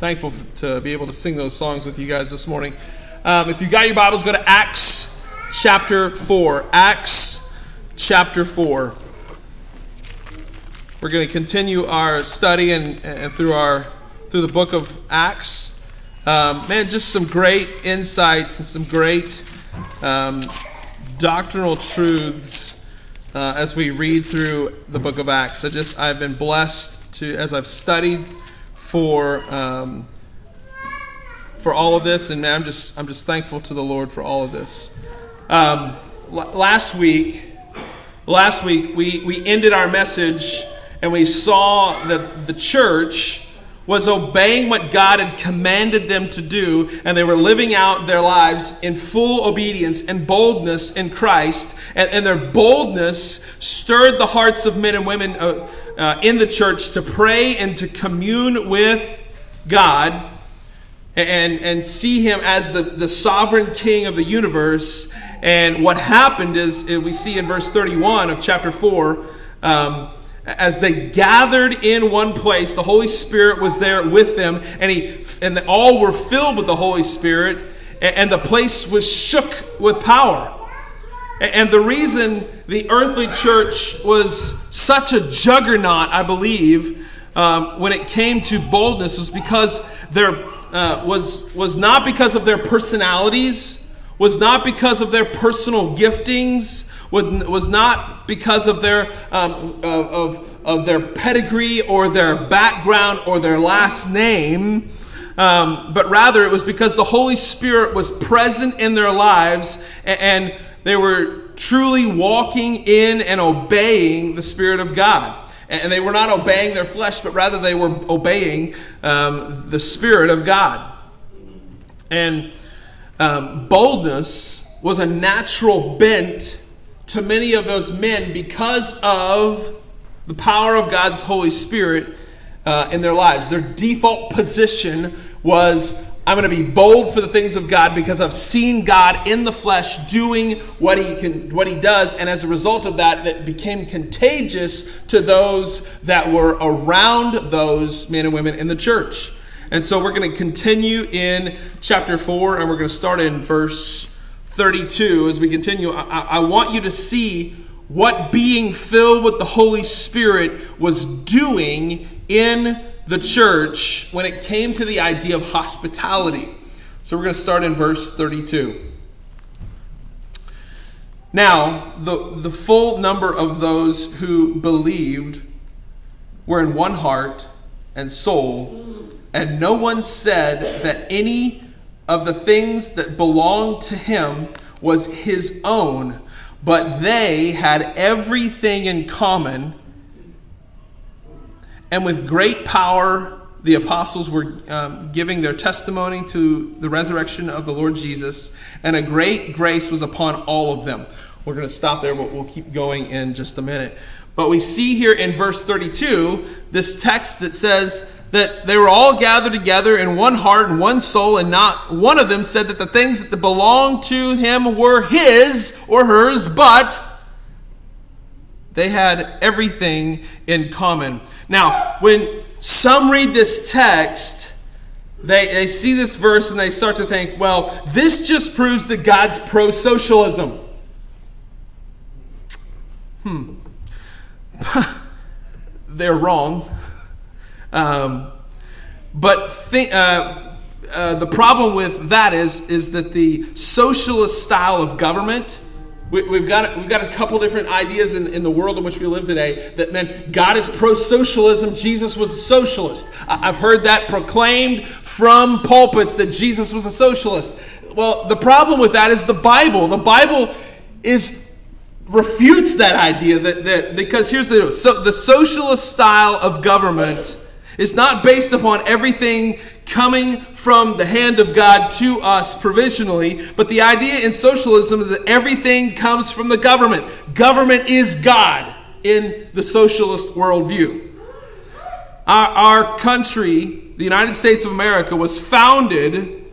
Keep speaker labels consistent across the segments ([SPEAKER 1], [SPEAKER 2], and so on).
[SPEAKER 1] thankful to be able to sing those songs with you guys this morning. Um, if you got your Bibles, go to Acts chapter 4. Acts chapter 4. We're going to continue our study and, and through our through the book of Acts. Um, man, just some great insights and some great um, doctrinal truths uh, as we read through the book of Acts. I just I've been blessed to as I've studied for um, for all of this, and I'm just I'm just thankful to the Lord for all of this. Um, l- last week, last week we we ended our message, and we saw that the church was obeying what God had commanded them to do, and they were living out their lives in full obedience and boldness in Christ. And, and their boldness stirred the hearts of men and women uh, uh, in the church to pray and to commune with God and, and see Him as the, the sovereign King of the universe. And what happened is, we see in verse 31 of chapter 4. Um, as they gathered in one place the holy spirit was there with them and he and all were filled with the holy spirit and the place was shook with power. And the reason the earthly church was such a juggernaut i believe um, when it came to boldness was because there uh, was was not because of their personalities was not because of their personal giftings was not because of their, um, of, of their pedigree or their background or their last name, um, but rather it was because the Holy Spirit was present in their lives and, and they were truly walking in and obeying the Spirit of God. And they were not obeying their flesh, but rather they were obeying um, the Spirit of God. And um, boldness was a natural bent to many of those men because of the power of God's Holy Spirit uh, in their lives. Their default position was I'm going to be bold for the things of God because I've seen God in the flesh doing what he can what he does and as a result of that it became contagious to those that were around those men and women in the church. And so we're going to continue in chapter 4 and we're going to start in verse 32 as we continue, I, I want you to see what being filled with the Holy Spirit was doing in the church when it came to the idea of hospitality. So we're going to start in verse 32. Now, the, the full number of those who believed were in one heart and soul, and no one said that any of the things that belonged to him was his own, but they had everything in common. And with great power, the apostles were um, giving their testimony to the resurrection of the Lord Jesus, and a great grace was upon all of them. We're going to stop there, but we'll keep going in just a minute. But we see here in verse 32 this text that says, that they were all gathered together in one heart and one soul, and not one of them said that the things that belonged to him were his or hers, but they had everything in common. Now, when some read this text, they, they see this verse and they start to think, well, this just proves that God's pro socialism. Hmm. They're wrong. Um, but uh, uh, the problem with that is, is that the socialist style of government, we, have got, we've got a couple different ideas in, in the world in which we live today that, man, God is pro socialism, Jesus was a socialist. I've heard that proclaimed from pulpits that Jesus was a socialist. Well, the problem with that is the Bible. The Bible is refutes that idea that, that because here's the deal. So the socialist style of government is not based upon everything coming from the hand of God to us provisionally, but the idea in socialism is that everything comes from the government. Government is God in the socialist worldview. Our, our country, the United States of America, was founded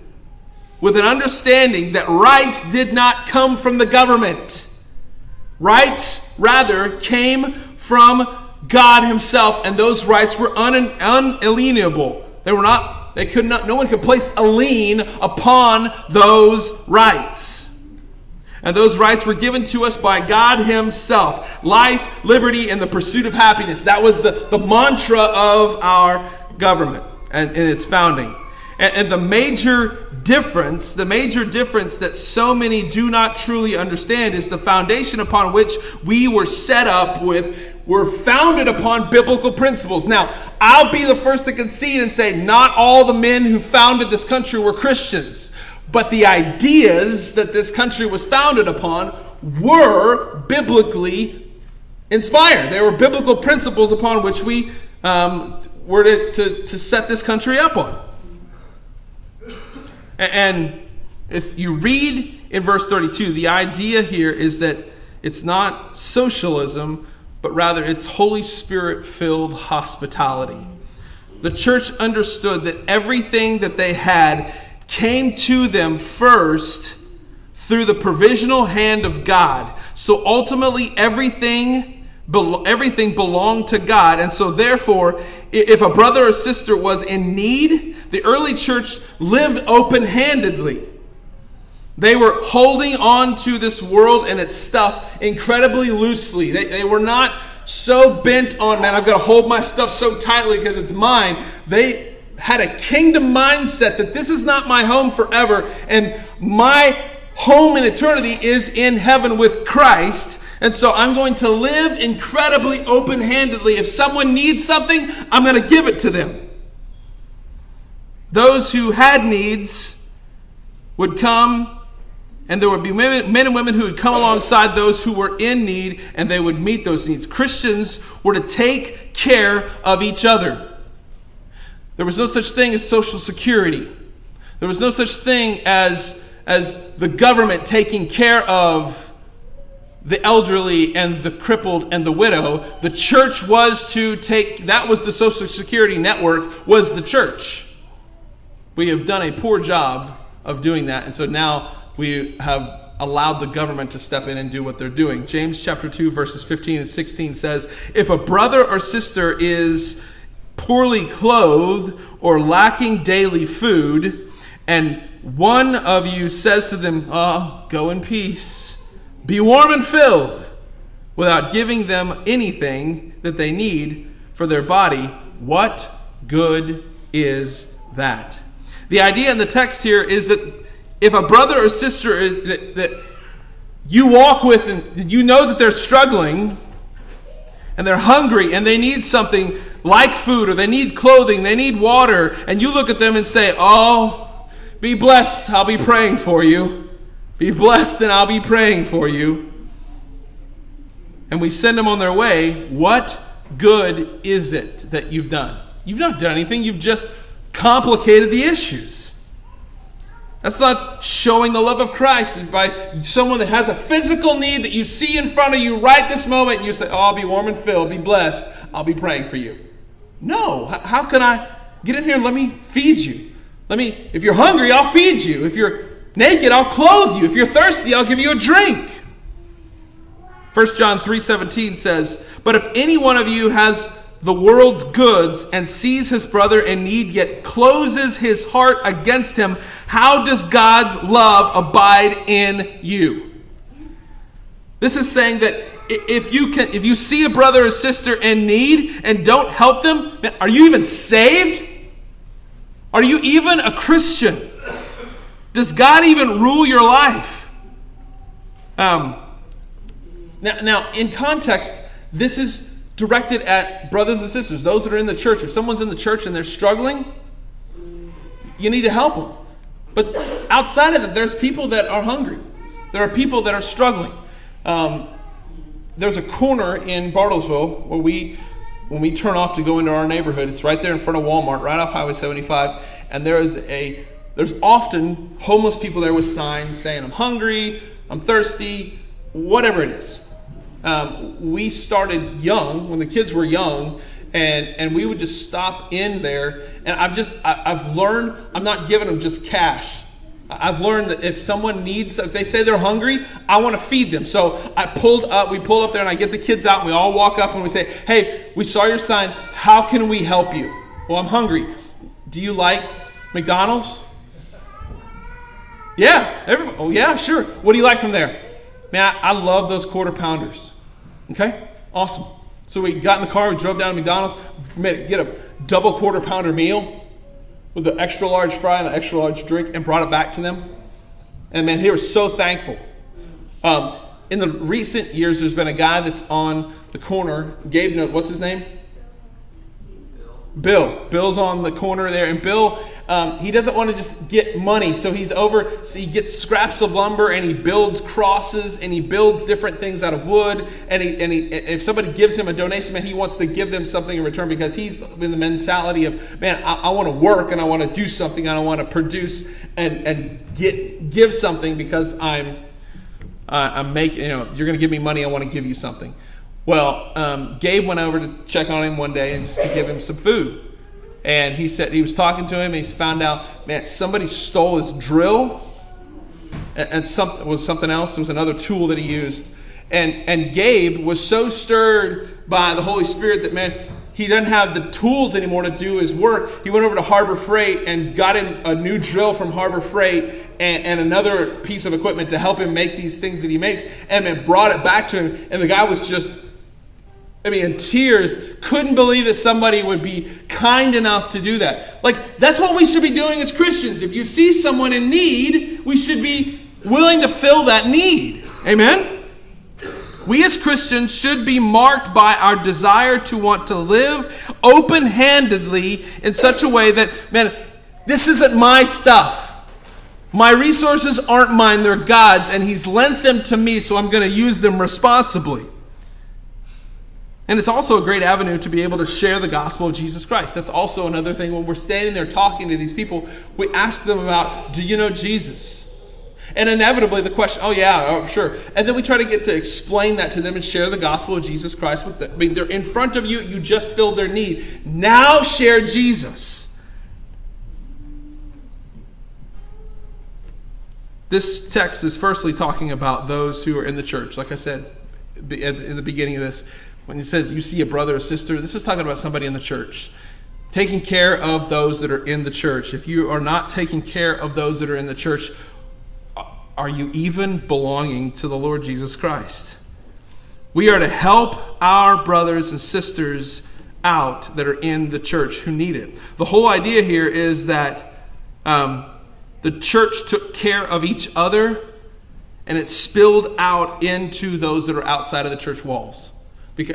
[SPEAKER 1] with an understanding that rights did not come from the government. Rights, rather, came from God Himself, and those rights were un- unalienable. They were not They could not, no one could place a lien upon those rights. And those rights were given to us by God Himself life, liberty, and the pursuit of happiness. That was the, the mantra of our government and, and its founding. And, and the major difference, the major difference that so many do not truly understand is the foundation upon which we were set up with were founded upon biblical principles. Now, I'll be the first to concede and say not all the men who founded this country were Christians, but the ideas that this country was founded upon were biblically inspired. They were biblical principles upon which we um, were to, to, to set this country up on. And if you read in verse 32, the idea here is that it's not socialism, but rather it's Holy Spirit filled hospitality. The church understood that everything that they had came to them first through the provisional hand of God. So ultimately, everything everything belonged to God. And so, therefore, if a brother or sister was in need, the early church lived open handedly. They were holding on to this world and its stuff incredibly loosely. They, they were not so bent on, man, I've got to hold my stuff so tightly because it's mine. They had a kingdom mindset that this is not my home forever and my home in eternity is in heaven with Christ. And so I'm going to live incredibly open handedly. If someone needs something, I'm going to give it to them. Those who had needs would come, and there would be men, and women who would come alongside those who were in need, and they would meet those needs. Christians were to take care of each other. There was no such thing as Social Security. There was no such thing as, as the government taking care of the elderly and the crippled and the widow. The church was to take, that was the Social Security network, was the church. We have done a poor job of doing that, and so now we have allowed the government to step in and do what they're doing. James chapter 2, verses 15 and 16 says, If a brother or sister is poorly clothed or lacking daily food, and one of you says to them, Oh, go in peace be warm and filled without giving them anything that they need for their body. What good is that? The idea in the text here is that if a brother or sister is, that, that you walk with and you know that they're struggling and they're hungry and they need something like food or they need clothing, they need water, and you look at them and say, Oh, be blessed, I'll be praying for you. Be blessed, and I'll be praying for you. And we send them on their way. What good is it that you've done? You've not done anything, you've just complicated the issues. That's not showing the love of Christ by someone that has a physical need that you see in front of you right this moment, and you say, Oh, I'll be warm and filled, be blessed, I'll be praying for you. No. How can I get in here and let me feed you? Let me, if you're hungry, I'll feed you. If you're Naked, I'll clothe you. If you're thirsty, I'll give you a drink. 1 John 3:17 says, "But if any one of you has the world's goods and sees his brother in need yet closes his heart against him, how does God's love abide in you?" This is saying that if you can if you see a brother or sister in need and don't help them, are you even saved? Are you even a Christian? Does God even rule your life? Um, now, now, in context, this is directed at brothers and sisters, those that are in the church. If someone's in the church and they're struggling, you need to help them. But outside of that, there's people that are hungry. There are people that are struggling. Um, there's a corner in Bartlesville where we, when we turn off to go into our neighborhood, it's right there in front of Walmart, right off Highway 75, and there is a there's often homeless people there with signs saying, I'm hungry, I'm thirsty, whatever it is. Um, we started young, when the kids were young, and, and we would just stop in there. And I've just, I, I've learned, I'm not giving them just cash. I've learned that if someone needs, if they say they're hungry, I want to feed them. So I pulled up, we pull up there and I get the kids out and we all walk up and we say, Hey, we saw your sign. How can we help you? Well, I'm hungry. Do you like McDonald's? Yeah, everybody. Oh, yeah, sure. What do you like from there? Man, I, I love those quarter pounders. Okay, awesome. So we got in the car, we drove down to McDonald's, made, get a double quarter pounder meal with an extra large fry and an extra large drink, and brought it back to them. And man, he was so thankful. Um, in the recent years, there's been a guy that's on the corner. Gabe, what's his name? Bill. Bill's on the corner there, and Bill, um, he doesn't want to just get money, so he's over. So he gets scraps of lumber and he builds crosses and he builds different things out of wood. And he, and he, if somebody gives him a donation, man, he wants to give them something in return because he's in the mentality of, man, I, I want to work and I want to do something and I want to produce and and get give something because I'm uh, I'm making. You know, you're going to give me money. I want to give you something. Well, um, Gabe went over to check on him one day and just to give him some food. And he said he was talking to him and he found out, man, somebody stole his drill and, and something was something else. It was another tool that he used. And and Gabe was so stirred by the Holy Spirit that man, he didn't have the tools anymore to do his work. He went over to Harbor Freight and got him a new drill from Harbor Freight and, and, another piece of equipment to help him make these things that he makes, and then brought it back to him. And the guy was just I mean, in tears, couldn't believe that somebody would be kind enough to do that. Like, that's what we should be doing as Christians. If you see someone in need, we should be willing to fill that need. Amen? We as Christians should be marked by our desire to want to live open handedly in such a way that, man, this isn't my stuff. My resources aren't mine, they're God's, and He's lent them to me, so I'm going to use them responsibly. And it's also a great avenue to be able to share the gospel of Jesus Christ. That's also another thing when we're standing there talking to these people, we ask them about, do you know Jesus? And inevitably the question, oh yeah, oh, sure. And then we try to get to explain that to them and share the gospel of Jesus Christ with them. I mean, they're in front of you, you just filled their need. Now share Jesus. This text is firstly talking about those who are in the church. Like I said in the beginning of this, when he says you see a brother or sister, this is talking about somebody in the church. Taking care of those that are in the church. If you are not taking care of those that are in the church, are you even belonging to the Lord Jesus Christ? We are to help our brothers and sisters out that are in the church who need it. The whole idea here is that um, the church took care of each other and it spilled out into those that are outside of the church walls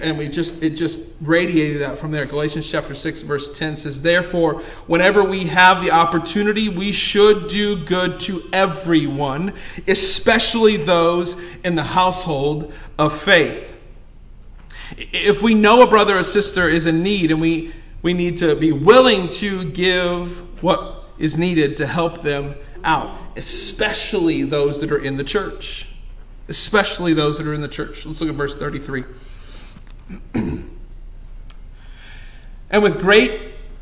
[SPEAKER 1] and we just it just radiated out from there. Galatians chapter 6 verse 10 says therefore whenever we have the opportunity we should do good to everyone especially those in the household of faith. If we know a brother or sister is in need and we we need to be willing to give what is needed to help them out especially those that are in the church. Especially those that are in the church. Let's look at verse 33 and with great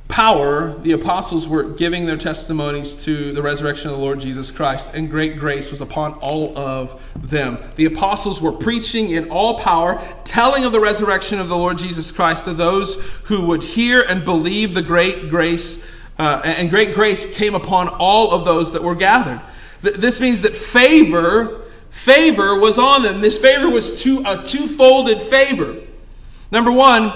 [SPEAKER 1] power, the apostles were giving their testimonies to the resurrection of the Lord Jesus Christ, and great grace was upon all of them. The apostles were preaching in all power, telling of the resurrection of the Lord Jesus Christ to those who would hear and believe the great grace, uh, and great grace came upon all of those that were gathered. This means that favor, favor was on them. This favor was two, a two-folded favor. Number one,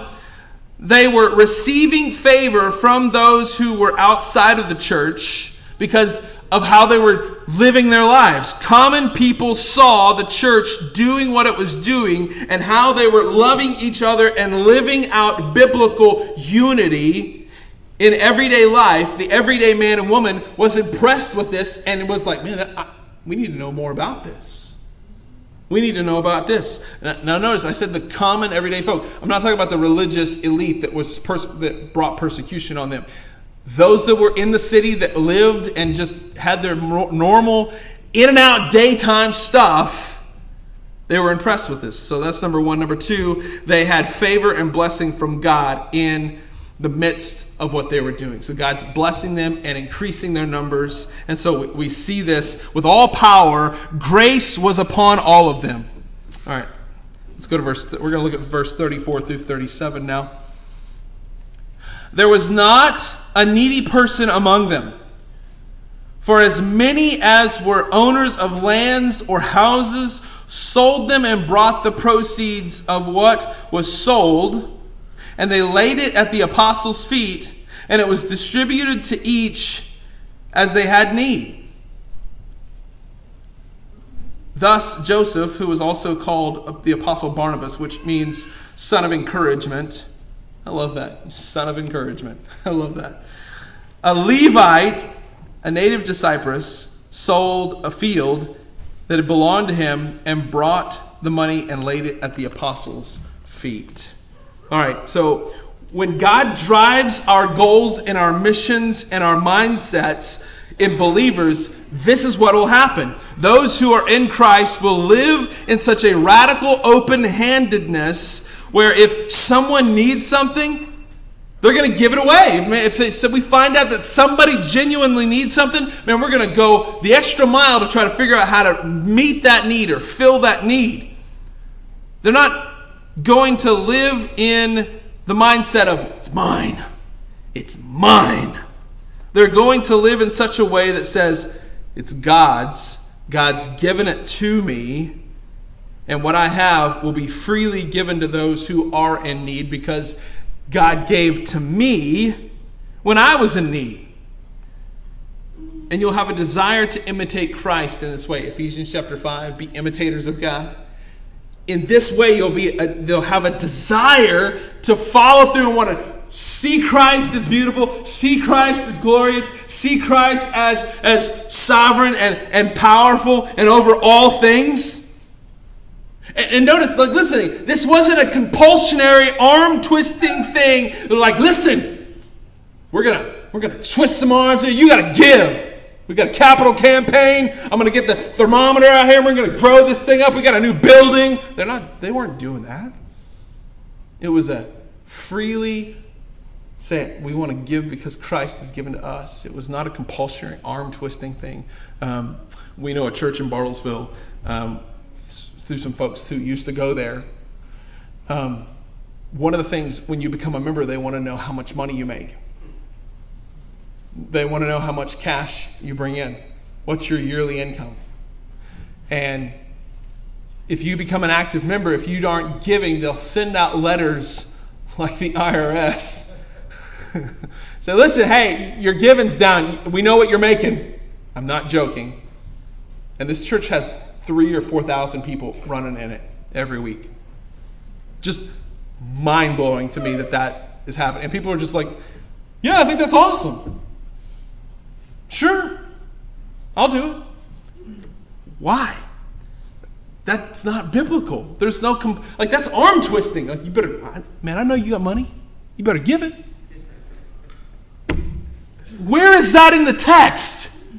[SPEAKER 1] they were receiving favor from those who were outside of the church because of how they were living their lives. Common people saw the church doing what it was doing and how they were loving each other and living out biblical unity in everyday life. The everyday man and woman was impressed with this and was like, man, I, we need to know more about this. We need to know about this. Now, notice I said the common everyday folk. I'm not talking about the religious elite that was pers- that brought persecution on them. Those that were in the city that lived and just had their normal in and out daytime stuff, they were impressed with this. So that's number one. Number two, they had favor and blessing from God in the midst of what they were doing. So God's blessing them and increasing their numbers. And so we see this with all power, grace was upon all of them. All right. Let's go to verse we're going to look at verse 34 through 37 now. There was not a needy person among them. For as many as were owners of lands or houses sold them and brought the proceeds of what was sold, and they laid it at the apostles' feet, and it was distributed to each as they had need. Thus, Joseph, who was also called the apostle Barnabas, which means son of encouragement. I love that. Son of encouragement. I love that. A Levite a native to Cyprus sold a field that had belonged to him and brought the money and laid it at the apostles' feet. All right, so when God drives our goals and our missions and our mindsets in believers, this is what will happen. Those who are in Christ will live in such a radical open handedness where if someone needs something, they're going to give it away. If they, so we find out that somebody genuinely needs something, man, we're going to go the extra mile to try to figure out how to meet that need or fill that need. They're not going to live in the mindset of, it's mine. It's mine. They're going to live in such a way that says, it's God's. God's given it to me. And what I have will be freely given to those who are in need because God gave to me when I was in need. And you'll have a desire to imitate Christ in this way. Ephesians chapter 5, be imitators of God. In this way, you'll be a, they'll have a desire to follow through and want to see Christ as beautiful, see Christ as glorious, see Christ as, as sovereign and, and powerful and over all things. And, and notice, like, listen, this wasn't a compulsionary, arm twisting thing. They're like, listen, we're gonna we're gonna twist some arms here. You gotta give. We got a capital campaign. I'm gonna get the thermometer out here. We're gonna grow this thing up. We got a new building. They're not. They weren't doing that. It was a freely say we want to give because Christ has given to us. It was not a compulsory arm twisting thing. Um, we know a church in Bartlesville. Um, through some folks who used to go there. Um, one of the things when you become a member, they want to know how much money you make. They want to know how much cash you bring in. What's your yearly income? And if you become an active member, if you aren't giving, they'll send out letters like the IRS. so listen, hey, your giving's down. We know what you're making. I'm not joking. And this church has three or 4,000 people running in it every week. Just mind blowing to me that that is happening. And people are just like, yeah, I think that's awesome. Sure, I'll do it. Why? That's not biblical. There's no, com- like, that's arm twisting. Like, you better, man, I know you got money. You better give it. Where is that in the text?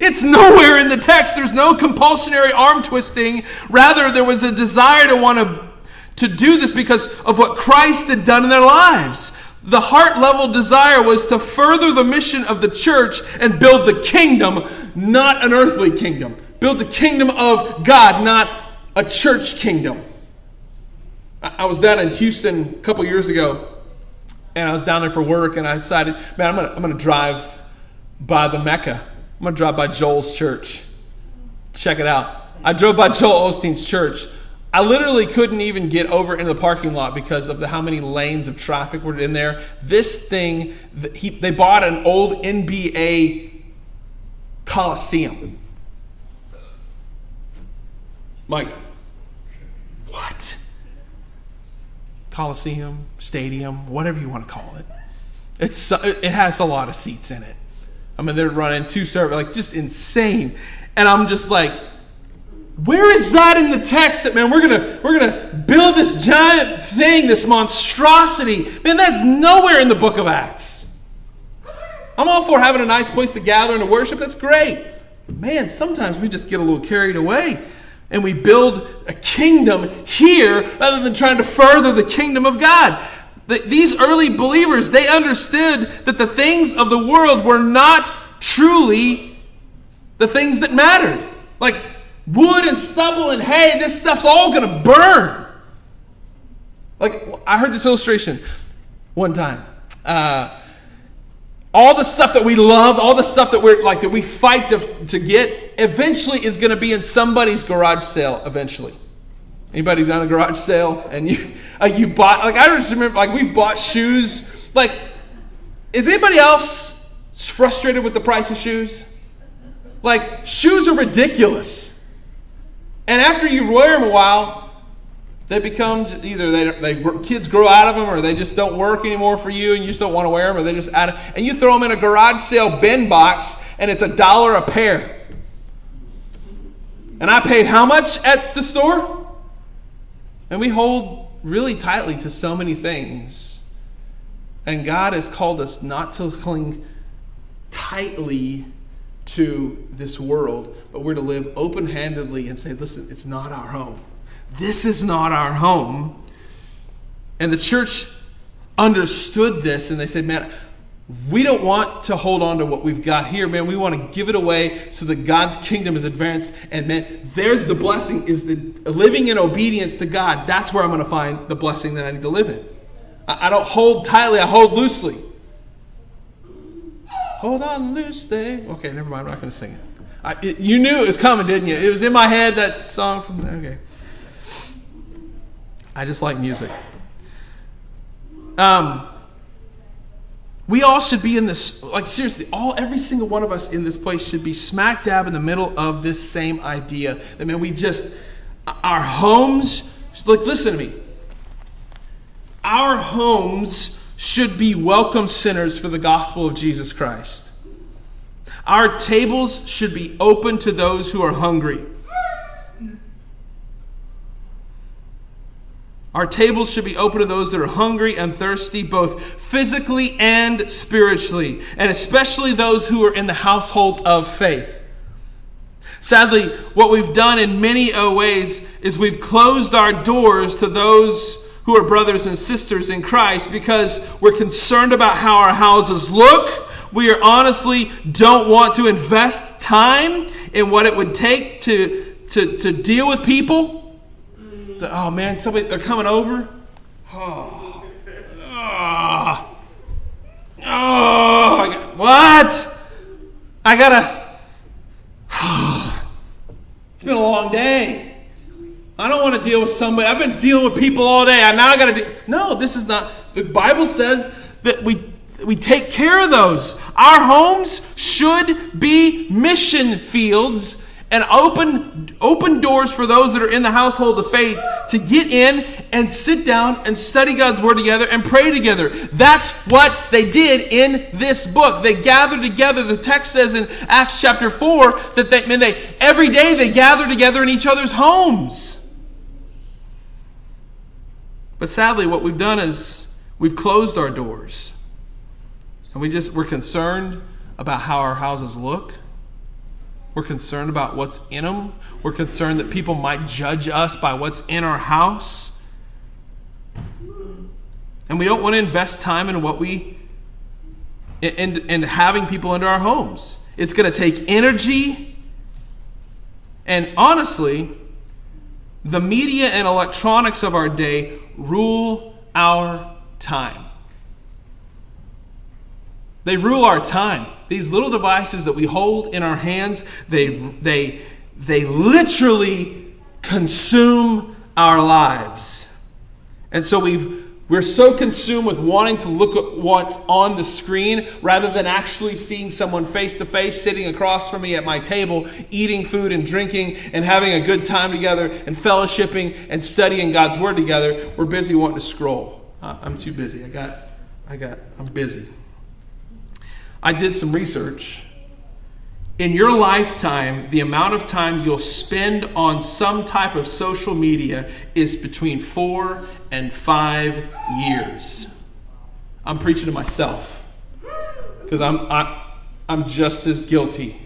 [SPEAKER 1] It's nowhere in the text. There's no compulsionary arm twisting. Rather, there was a desire to want to, to do this because of what Christ had done in their lives. The heart level desire was to further the mission of the church and build the kingdom, not an earthly kingdom. Build the kingdom of God, not a church kingdom. I was down in Houston a couple years ago, and I was down there for work, and I decided, man, I'm going to I'm to drive by the Mecca I'm going to drive by Joel's church. Check it out. I drove by Joel Osteen's church. I literally couldn't even get over into the parking lot because of the, how many lanes of traffic were in there. This thing, he, they bought an old NBA Coliseum. Mike, what? Coliseum, stadium, whatever you want to call it. It's, it has a lot of seats in it. I mean, they're running two servers, like just insane. And I'm just like, where is that in the text that man we're gonna we're gonna build this giant thing, this monstrosity? Man, that's nowhere in the book of Acts. I'm all for having a nice place to gather and to worship. That's great. Man, sometimes we just get a little carried away and we build a kingdom here rather than trying to further the kingdom of God. These early believers, they understood that the things of the world were not truly the things that mattered. Like wood and stubble and hay, this stuff's all going to burn. Like, I heard this illustration one time. Uh, all the stuff that we love, all the stuff that we're like that we fight to, to get, eventually is going to be in somebody's garage sale. Eventually, anybody done a garage sale and you like you bought like I just remember like we bought shoes. Like, is anybody else frustrated with the price of shoes? Like shoes are ridiculous, and after you wear them a while, they become either they, they kids grow out of them or they just don't work anymore for you and you just don't want to wear them or they just out of, and you throw them in a garage sale bin box and it's a dollar a pair. And I paid how much at the store? And we hold really tightly to so many things. And God has called us not to cling tightly to this world, but we're to live open handedly and say, listen, it's not our home. This is not our home. And the church understood this and they said, man, we don't want to hold on to what we've got here, man. We want to give it away so that God's kingdom is advanced. And man, there's the blessing is the living in obedience to God. That's where I'm going to find the blessing that I need to live in. I, I don't hold tightly, I hold loosely. Hold on loose loosely. Okay, never mind. I'm not going to sing it. I, it. You knew it was coming, didn't you? It was in my head, that song from there. Okay. I just like music. Um, we all should be in this, like seriously, all every single one of us in this place should be smack dab in the middle of this same idea. I mean, we just, our homes, like, listen to me. Our homes should be welcome sinners for the gospel of Jesus Christ. Our tables should be open to those who are hungry. Our tables should be open to those that are hungry and thirsty, both physically and spiritually, and especially those who are in the household of faith. Sadly, what we've done in many ways is we've closed our doors to those who are brothers and sisters in Christ because we're concerned about how our houses look. We are honestly don't want to invest time in what it would take to, to, to deal with people so, oh man, somebody they're coming over. Oh, oh, oh I got, what? I gotta. it's been a long day. I don't want to deal with somebody. I've been dealing with people all day. I now I gotta do. No, this is not. The Bible says that we we take care of those. Our homes should be mission fields and open open doors for those that are in the household of faith to get in and sit down and study God's word together and pray together. That's what they did in this book. They gathered together. The text says in Acts chapter 4 that they, I mean, they every day they gathered together in each other's homes. But sadly, what we've done is we've closed our doors. And we just we're concerned about how our houses look. We're concerned about what's in them. We're concerned that people might judge us by what's in our house. And we don't want to invest time in what we in, in having people into our homes. It's going to take energy. And honestly, the media and electronics of our day rule our time. They rule our time. These little devices that we hold in our hands, they, they, they literally consume our lives. And so we've, we're so consumed with wanting to look at what's on the screen rather than actually seeing someone face to face sitting across from me at my table, eating food and drinking and having a good time together and fellowshipping and studying God's Word together. We're busy wanting to scroll. Uh, I'm too busy. I got, I got, I'm busy. I did some research. In your lifetime, the amount of time you'll spend on some type of social media is between four and five years. I'm preaching to myself because I'm, I'm just as guilty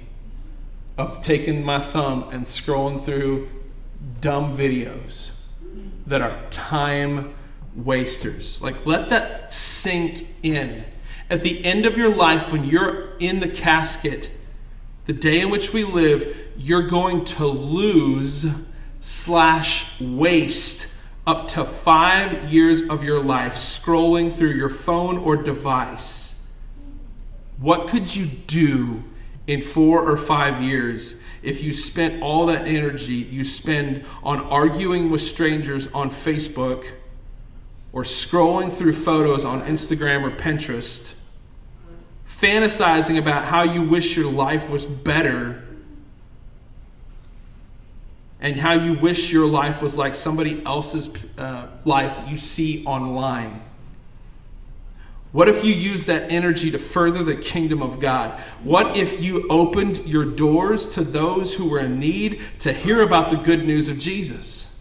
[SPEAKER 1] of taking my thumb and scrolling through dumb videos that are time wasters. Like, let that sink in at the end of your life, when you're in the casket, the day in which we live, you're going to lose slash waste up to five years of your life scrolling through your phone or device. What could you do in four or five years if you spent all that energy you spend on arguing with strangers on Facebook or scrolling through photos on Instagram or Pinterest, fantasizing about how you wish your life was better and how you wish your life was like somebody else's uh, life that you see online? What if you use that energy to further the kingdom of God? What if you opened your doors to those who were in need to hear about the good news of Jesus?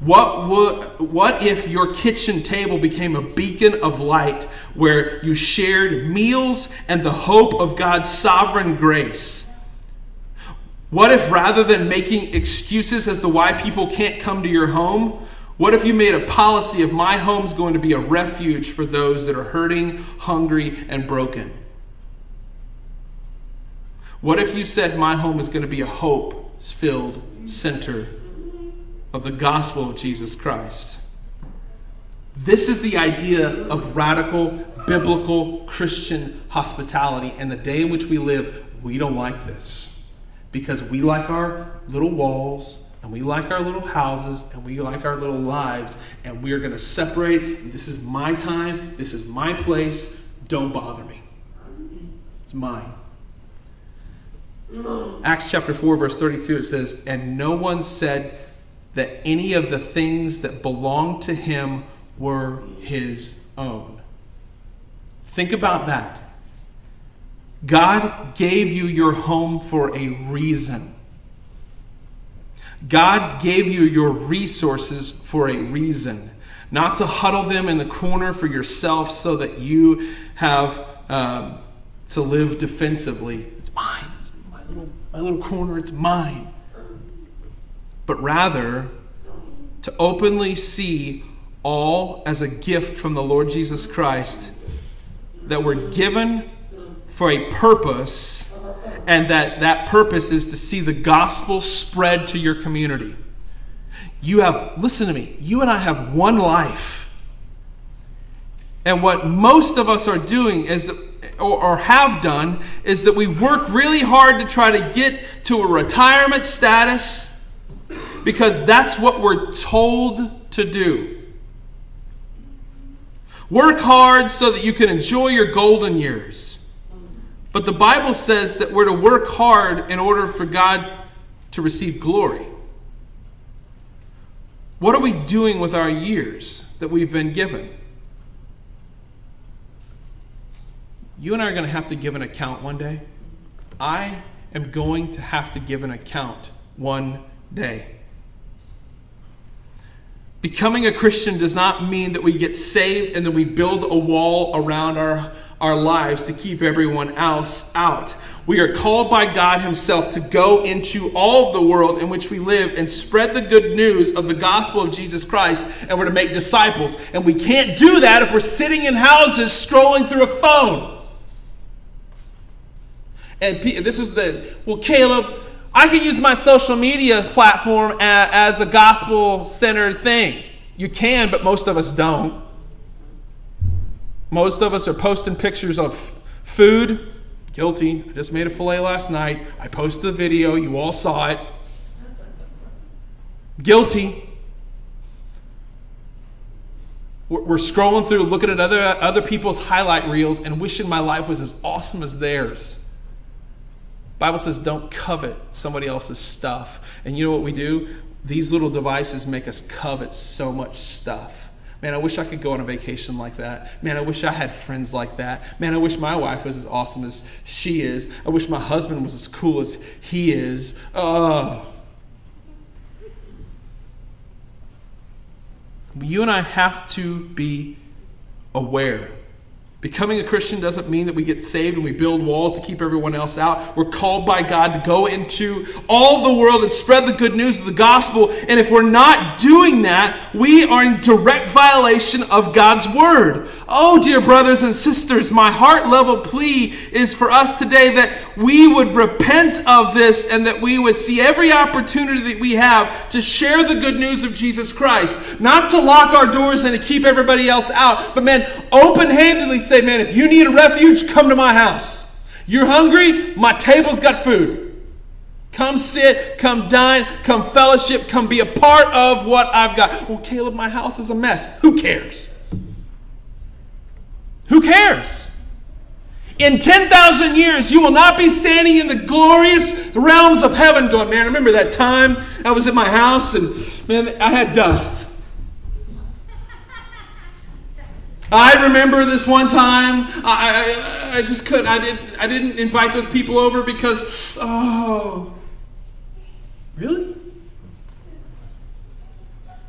[SPEAKER 1] What, would, what if your kitchen table became a beacon of light where you shared meals and the hope of God's sovereign grace? What if rather than making excuses as to why people can't come to your home, what if you made a policy of my home's going to be a refuge for those that are hurting, hungry, and broken? What if you said my home is going to be a hope filled center of the gospel of Jesus Christ? This is the idea of radical biblical Christian hospitality. And the day in which we live, we don't like this because we like our little walls and we like our little houses and we like our little lives and we are going to separate this is my time this is my place don't bother me it's mine acts chapter 4 verse 32 it says and no one said that any of the things that belonged to him were his own think about that God gave you your home for a reason. God gave you your resources for a reason, not to huddle them in the corner for yourself so that you have um, to live defensively. It's mine. It's my little, my little corner. It's mine. But rather, to openly see all as a gift from the Lord Jesus Christ that we're given for a purpose, and that that purpose is to see the gospel spread to your community. You have, listen to me, you and I have one life. And what most of us are doing is that, or, or have done, is that we work really hard to try to get to a retirement status because that's what we're told to do. Work hard so that you can enjoy your golden years. But the Bible says that we're to work hard in order for God to receive glory. What are we doing with our years that we've been given? You and I are going to have to give an account one day. I am going to have to give an account one day. Becoming a Christian does not mean that we get saved and then we build a wall around our our lives to keep everyone else out. We are called by God Himself to go into all of the world in which we live and spread the good news of the gospel of Jesus Christ, and we're to make disciples. And we can't do that if we're sitting in houses scrolling through a phone. And this is the, well, Caleb, I can use my social media platform as, a gospel centered thing. You can, but most of us don't. Most of us are posting pictures of food. Guilty. I just made a filet last night. I posted the video. You all saw it. Guilty. We're scrolling through, looking at other, other people's highlight reels and wishing my life was as awesome as theirs. Bible says don't covet somebody else's stuff. And you know what we do? These little devices make us covet so much stuff. Man, I wish I could go on a vacation like that. Man, I wish I had friends like that. Man, I wish my wife was as awesome as she is. I wish my husband was as cool as he is. Oh. You and I have to be aware Becoming a Christian doesn't mean that we get saved and we build walls to keep everyone else out. We're called by God to go into all the world and spread the good news of the gospel. And if we're not doing that, we are in direct violation of God's word. Oh, dear brothers and sisters, my heart level plea is for us today that we would repent of this and that we would see every opportunity that we have to share the good news of Jesus Christ. Not to lock our doors and to keep everybody else out, but man, open handedly say, man, if you need a refuge, come to my house. You're hungry? My table's got food. Come sit, come dine, come fellowship, come be a part of what I've got. Well, Caleb, my house is a mess. Who cares? Who cares? In 10,000 years, you will not be standing in the glorious realms of heaven going, man, remember that time I was at my house and, man, I had dust. I remember this one time. I, I, I just couldn't. I didn't. I didn't invite those people over because. Oh, really?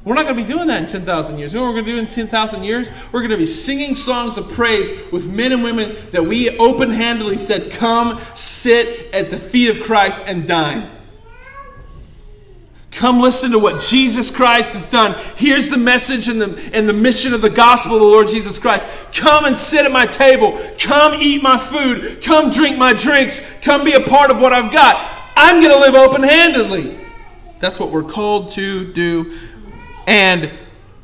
[SPEAKER 1] We're not going to be doing that in 10,000 years. You know what we're going to do in 10,000 years? We're going to be singing songs of praise with men and women that we open handedly said, Come sit at the feet of Christ and dine. Come listen to what Jesus Christ has done. Here's the message and the, and the mission of the gospel of the Lord Jesus Christ. Come and sit at my table. Come eat my food. Come drink my drinks. Come be a part of what I've got. I'm going to live open handedly. That's what we're called to do and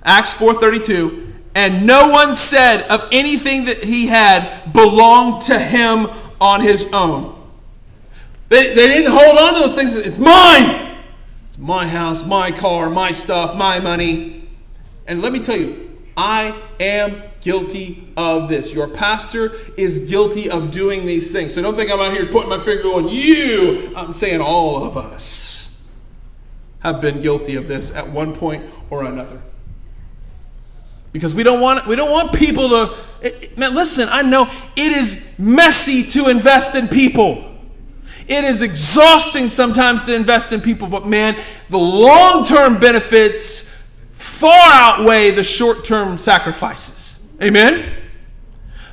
[SPEAKER 1] Acts 4:32, and no one said of anything that he had belonged to him on his own. They, they didn't hold on to those things. It's mine. It's my house, my car, my stuff, my money. And let me tell you, I am guilty of this. Your pastor is guilty of doing these things. So don't think I'm out here pointing my finger on you. I'm saying all of us have been guilty of this at one point or another. Because we don't want we don't want people to man listen, I know it is messy to invest in people. It is exhausting sometimes to invest in people, but man, the long-term benefits far outweigh the short-term sacrifices. Amen.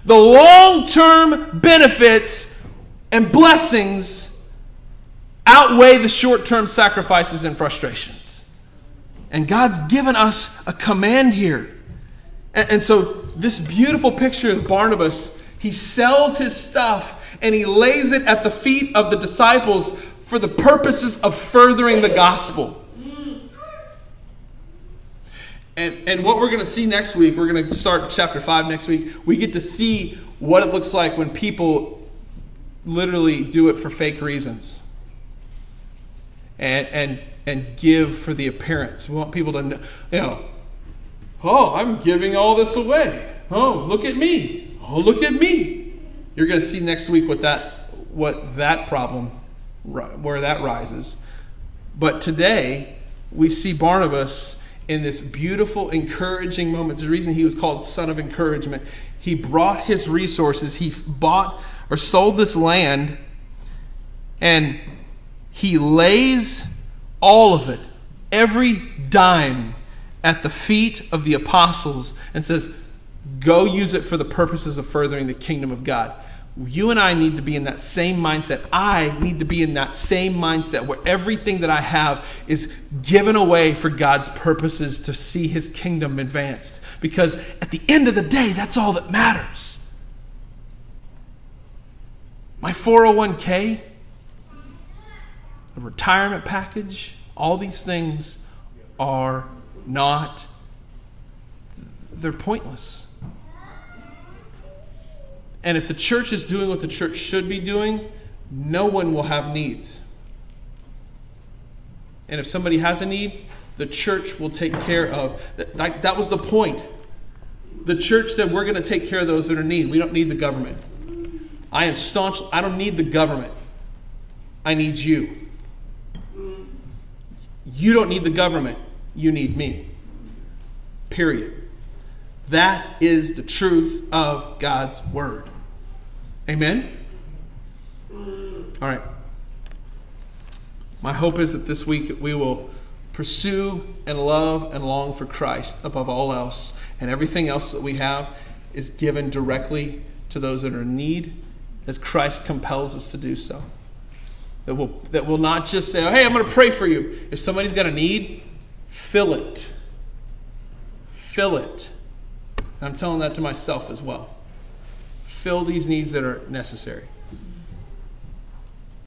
[SPEAKER 1] The long-term benefits and blessings outweigh the short term sacrifices and frustrations. And God's given us a command here. And, and, so, this beautiful picture of Barnabas, he sells his stuff and he lays it at the feet of the disciples for the purposes of furthering the gospel. And, and what we're going to see next week, we're going to start chapter 5 next week. We get to see what it looks like when people literally do it for fake reasons and, and, and give for the appearance. We want people to know, you know, oh, I'm giving all this away. Oh, look at me. Oh, look at me. You're going to see next week what that, what that problem, where that rises. But today, we see Barnabas in this beautiful, encouraging moment. The reason he was called son of encouragement. He brought his resources, he bought or sold this land, and he lays all of it, every dime, at the feet of the apostles and says, Go use it for the purposes of furthering the kingdom of God. You and I need to be in that same mindset. I need to be in that same mindset where everything that I have is given away for God's purposes to see his kingdom advanced. Because at the end of the day, that's all that matters. My 401k, a retirement package, all these things are not, they're pointless. And if the church is doing what the church should be doing, no one will have needs. And if somebody has a need, the church will take care of. That, that was the point. The church said, We're going to take care of those that are in need. We don't need the government. I am staunch. I don't need the government. I need you. You don't need the government, you need me. Period. That is the truth of God's word. Amen? All right. My hope is that this week we will pursue and love and long for Christ above all else, and everything else that we have is given directly to those that are in need as Christ compels us to do so. That will, that will not just say, oh, hey, I'm going to pray for you. If somebody's got a need, fill it. Fill it. I'm telling that to myself as well. Fill these needs that are necessary.